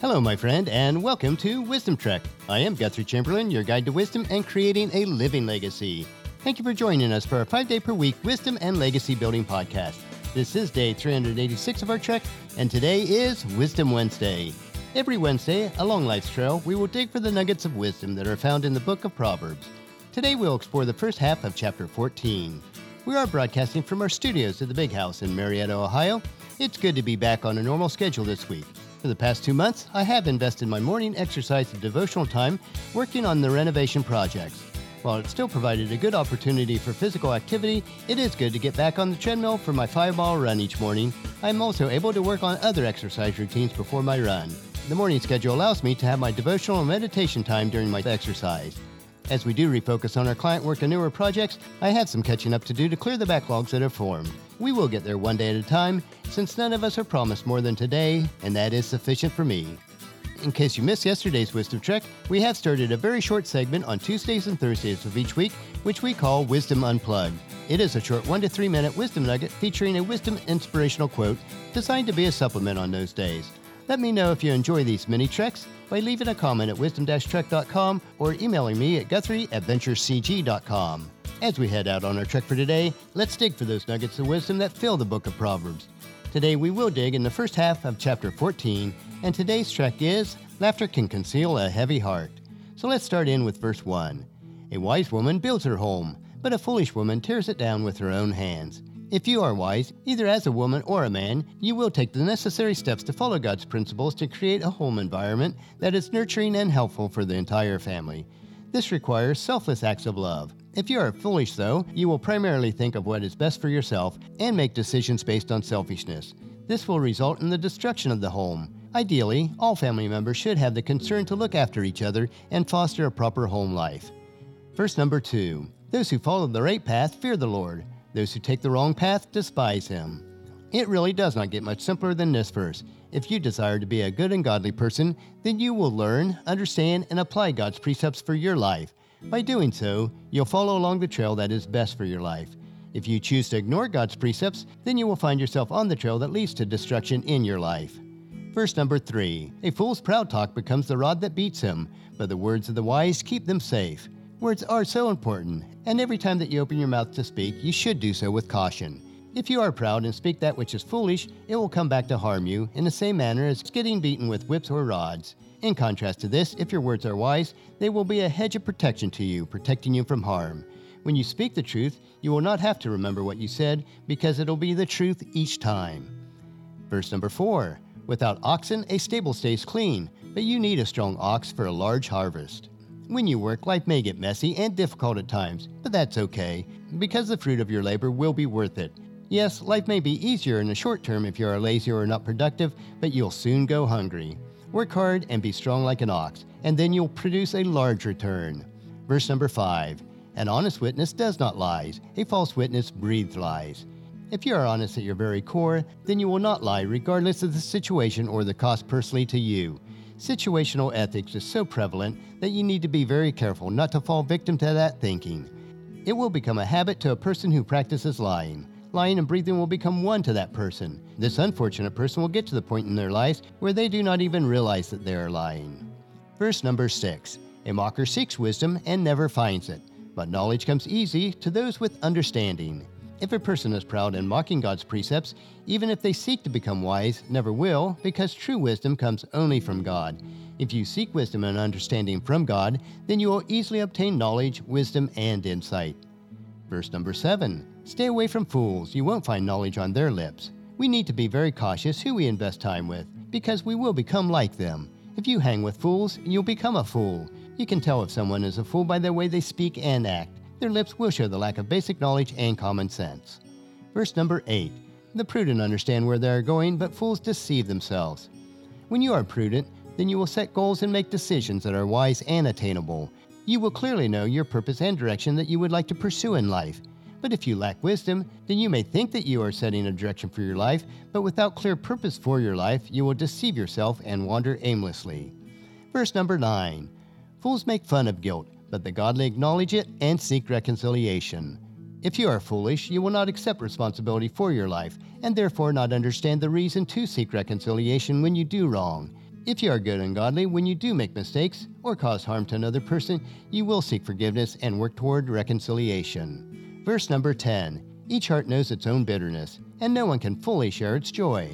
Hello, my friend, and welcome to Wisdom Trek. I am Guthrie Chamberlain, your guide to wisdom and creating a living legacy. Thank you for joining us for our five day per week wisdom and legacy building podcast. This is day 386 of our trek, and today is Wisdom Wednesday. Every Wednesday, along life's trail, we will dig for the nuggets of wisdom that are found in the book of Proverbs. Today, we'll explore the first half of chapter 14. We are broadcasting from our studios at the Big House in Marietta, Ohio. It's good to be back on a normal schedule this week. For the past two months, I have invested my morning exercise and devotional time working on the renovation projects. While it still provided a good opportunity for physical activity, it is good to get back on the treadmill for my five mile run each morning. I'm also able to work on other exercise routines before my run. The morning schedule allows me to have my devotional and meditation time during my exercise. As we do refocus on our client work and newer projects, I have some catching up to do to clear the backlogs that have formed. We will get there one day at a time, since none of us are promised more than today, and that is sufficient for me. In case you missed yesterday's Wisdom Trek, we have started a very short segment on Tuesdays and Thursdays of each week, which we call Wisdom Unplugged. It is a short one to three minute wisdom nugget featuring a wisdom inspirational quote designed to be a supplement on those days. Let me know if you enjoy these mini treks by leaving a comment at wisdom-trek.com or emailing me at guthrie at venturecg.com. As we head out on our trek for today, let's dig for those nuggets of wisdom that fill the book of Proverbs. Today we will dig in the first half of chapter 14, and today's trek is Laughter Can Conceal a Heavy Heart. So let's start in with verse 1. A wise woman builds her home, but a foolish woman tears it down with her own hands. If you are wise, either as a woman or a man, you will take the necessary steps to follow God's principles to create a home environment that is nurturing and helpful for the entire family. This requires selfless acts of love. If you are foolish, though, you will primarily think of what is best for yourself and make decisions based on selfishness. This will result in the destruction of the home. Ideally, all family members should have the concern to look after each other and foster a proper home life. Verse number two Those who follow the right path fear the Lord, those who take the wrong path despise him. It really does not get much simpler than this verse. If you desire to be a good and godly person, then you will learn, understand, and apply God's precepts for your life. By doing so, you'll follow along the trail that is best for your life. If you choose to ignore God's precepts, then you will find yourself on the trail that leads to destruction in your life. Verse number three A fool's proud talk becomes the rod that beats him, but the words of the wise keep them safe. Words are so important, and every time that you open your mouth to speak, you should do so with caution. If you are proud and speak that which is foolish, it will come back to harm you in the same manner as getting beaten with whips or rods. In contrast to this, if your words are wise, they will be a hedge of protection to you, protecting you from harm. When you speak the truth, you will not have to remember what you said because it'll be the truth each time. Verse number 4 Without oxen, a stable stays clean, but you need a strong ox for a large harvest. When you work, life may get messy and difficult at times, but that's okay, because the fruit of your labor will be worth it. Yes, life may be easier in the short term if you are lazy or not productive, but you'll soon go hungry. Work hard and be strong like an ox, and then you'll produce a large return. Verse number 5 An honest witness does not lie, a false witness breathes lies. If you are honest at your very core, then you will not lie regardless of the situation or the cost personally to you. Situational ethics is so prevalent that you need to be very careful not to fall victim to that thinking. It will become a habit to a person who practices lying. Lying and breathing will become one to that person. This unfortunate person will get to the point in their lives where they do not even realize that they are lying. Verse number 6 A mocker seeks wisdom and never finds it, but knowledge comes easy to those with understanding. If a person is proud and mocking God's precepts, even if they seek to become wise, never will, because true wisdom comes only from God. If you seek wisdom and understanding from God, then you will easily obtain knowledge, wisdom, and insight. Verse number 7 Stay away from fools, you won't find knowledge on their lips. We need to be very cautious who we invest time with, because we will become like them. If you hang with fools, you'll become a fool. You can tell if someone is a fool by the way they speak and act their lips will show the lack of basic knowledge and common sense. Verse number 8 The prudent understand where they are going, but fools deceive themselves. When you are prudent, then you will set goals and make decisions that are wise and attainable. You will clearly know your purpose and direction that you would like to pursue in life. But if you lack wisdom, then you may think that you are setting a direction for your life, but without clear purpose for your life, you will deceive yourself and wander aimlessly. Verse number 9 Fools make fun of guilt, but the godly acknowledge it and seek reconciliation. If you are foolish, you will not accept responsibility for your life, and therefore not understand the reason to seek reconciliation when you do wrong. If you are good and godly, when you do make mistakes or cause harm to another person, you will seek forgiveness and work toward reconciliation. Verse number 10 Each heart knows its own bitterness, and no one can fully share its joy.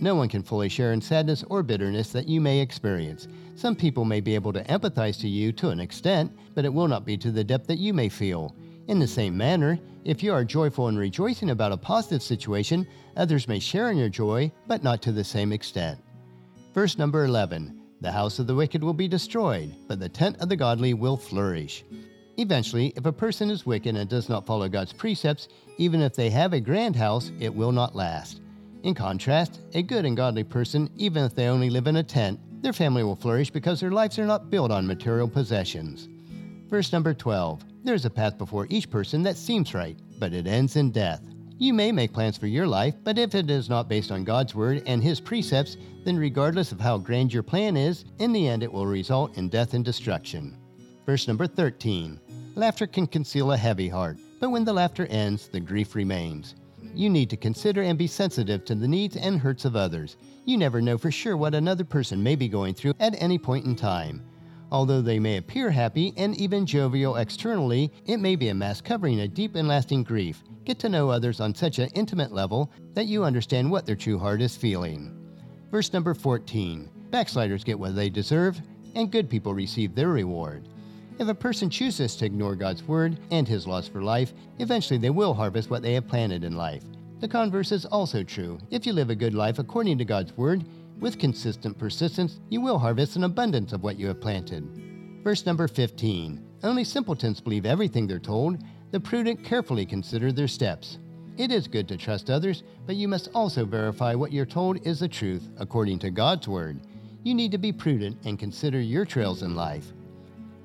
No one can fully share in sadness or bitterness that you may experience. Some people may be able to empathize to you to an extent, but it will not be to the depth that you may feel. In the same manner, if you are joyful and rejoicing about a positive situation, others may share in your joy, but not to the same extent. Verse number 11 The house of the wicked will be destroyed, but the tent of the godly will flourish. Eventually, if a person is wicked and does not follow God's precepts, even if they have a grand house, it will not last. In contrast, a good and godly person, even if they only live in a tent, their family will flourish because their lives are not built on material possessions. Verse number 12 There is a path before each person that seems right, but it ends in death. You may make plans for your life, but if it is not based on God's word and His precepts, then regardless of how grand your plan is, in the end it will result in death and destruction. Verse number 13 Laughter can conceal a heavy heart, but when the laughter ends, the grief remains. You need to consider and be sensitive to the needs and hurts of others. You never know for sure what another person may be going through at any point in time. Although they may appear happy and even jovial externally, it may be a mask covering a deep and lasting grief, Get to know others on such an intimate level that you understand what their true heart is feeling. Verse number 14 Backsliders get what they deserve, and good people receive their reward. If a person chooses to ignore God's word and his laws for life, eventually they will harvest what they have planted in life. The converse is also true. If you live a good life according to God's word, with consistent persistence, you will harvest an abundance of what you have planted. Verse number 15 Only simpletons believe everything they're told, the prudent carefully consider their steps. It is good to trust others, but you must also verify what you're told is the truth according to God's word. You need to be prudent and consider your trails in life.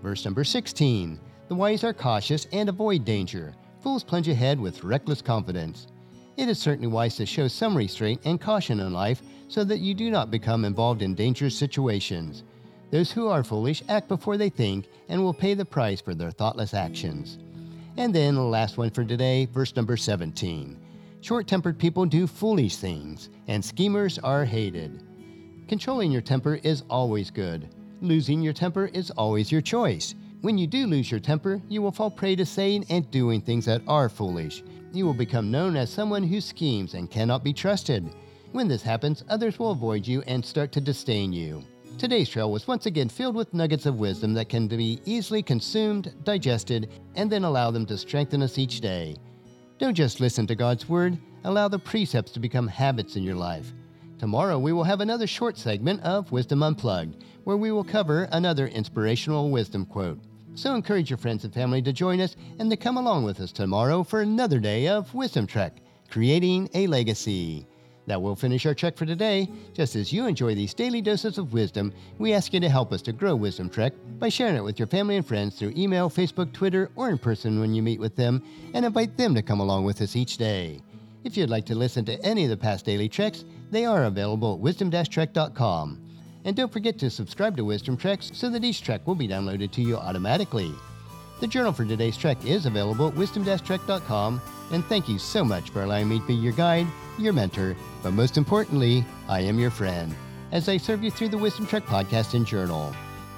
Verse number 16 The wise are cautious and avoid danger. Fools plunge ahead with reckless confidence. It is certainly wise to show some restraint and caution in life so that you do not become involved in dangerous situations. Those who are foolish act before they think and will pay the price for their thoughtless actions. And then the last one for today, verse number 17. Short tempered people do foolish things, and schemers are hated. Controlling your temper is always good. Losing your temper is always your choice. When you do lose your temper, you will fall prey to saying and doing things that are foolish. You will become known as someone who schemes and cannot be trusted. When this happens, others will avoid you and start to disdain you. Today's trail was once again filled with nuggets of wisdom that can be easily consumed, digested, and then allow them to strengthen us each day. Don't just listen to God's Word, allow the precepts to become habits in your life. Tomorrow we will have another short segment of Wisdom Unplugged, where we will cover another inspirational wisdom quote. So encourage your friends and family to join us and to come along with us tomorrow for another day of Wisdom Trek, creating a legacy. That will finish our trek for today. Just as you enjoy these daily doses of wisdom, we ask you to help us to grow Wisdom Trek by sharing it with your family and friends through email, Facebook, Twitter, or in person when you meet with them, and invite them to come along with us each day. If you'd like to listen to any of the past daily treks, they are available at wisdom-trek.com. And don't forget to subscribe to Wisdom Treks so that each trek will be downloaded to you automatically. The journal for today's trek is available at wisdom-trek.com, and thank you so much for allowing me to be your guide your mentor, but most importantly, I am your friend as I serve you through the Wisdom Trek podcast and journal.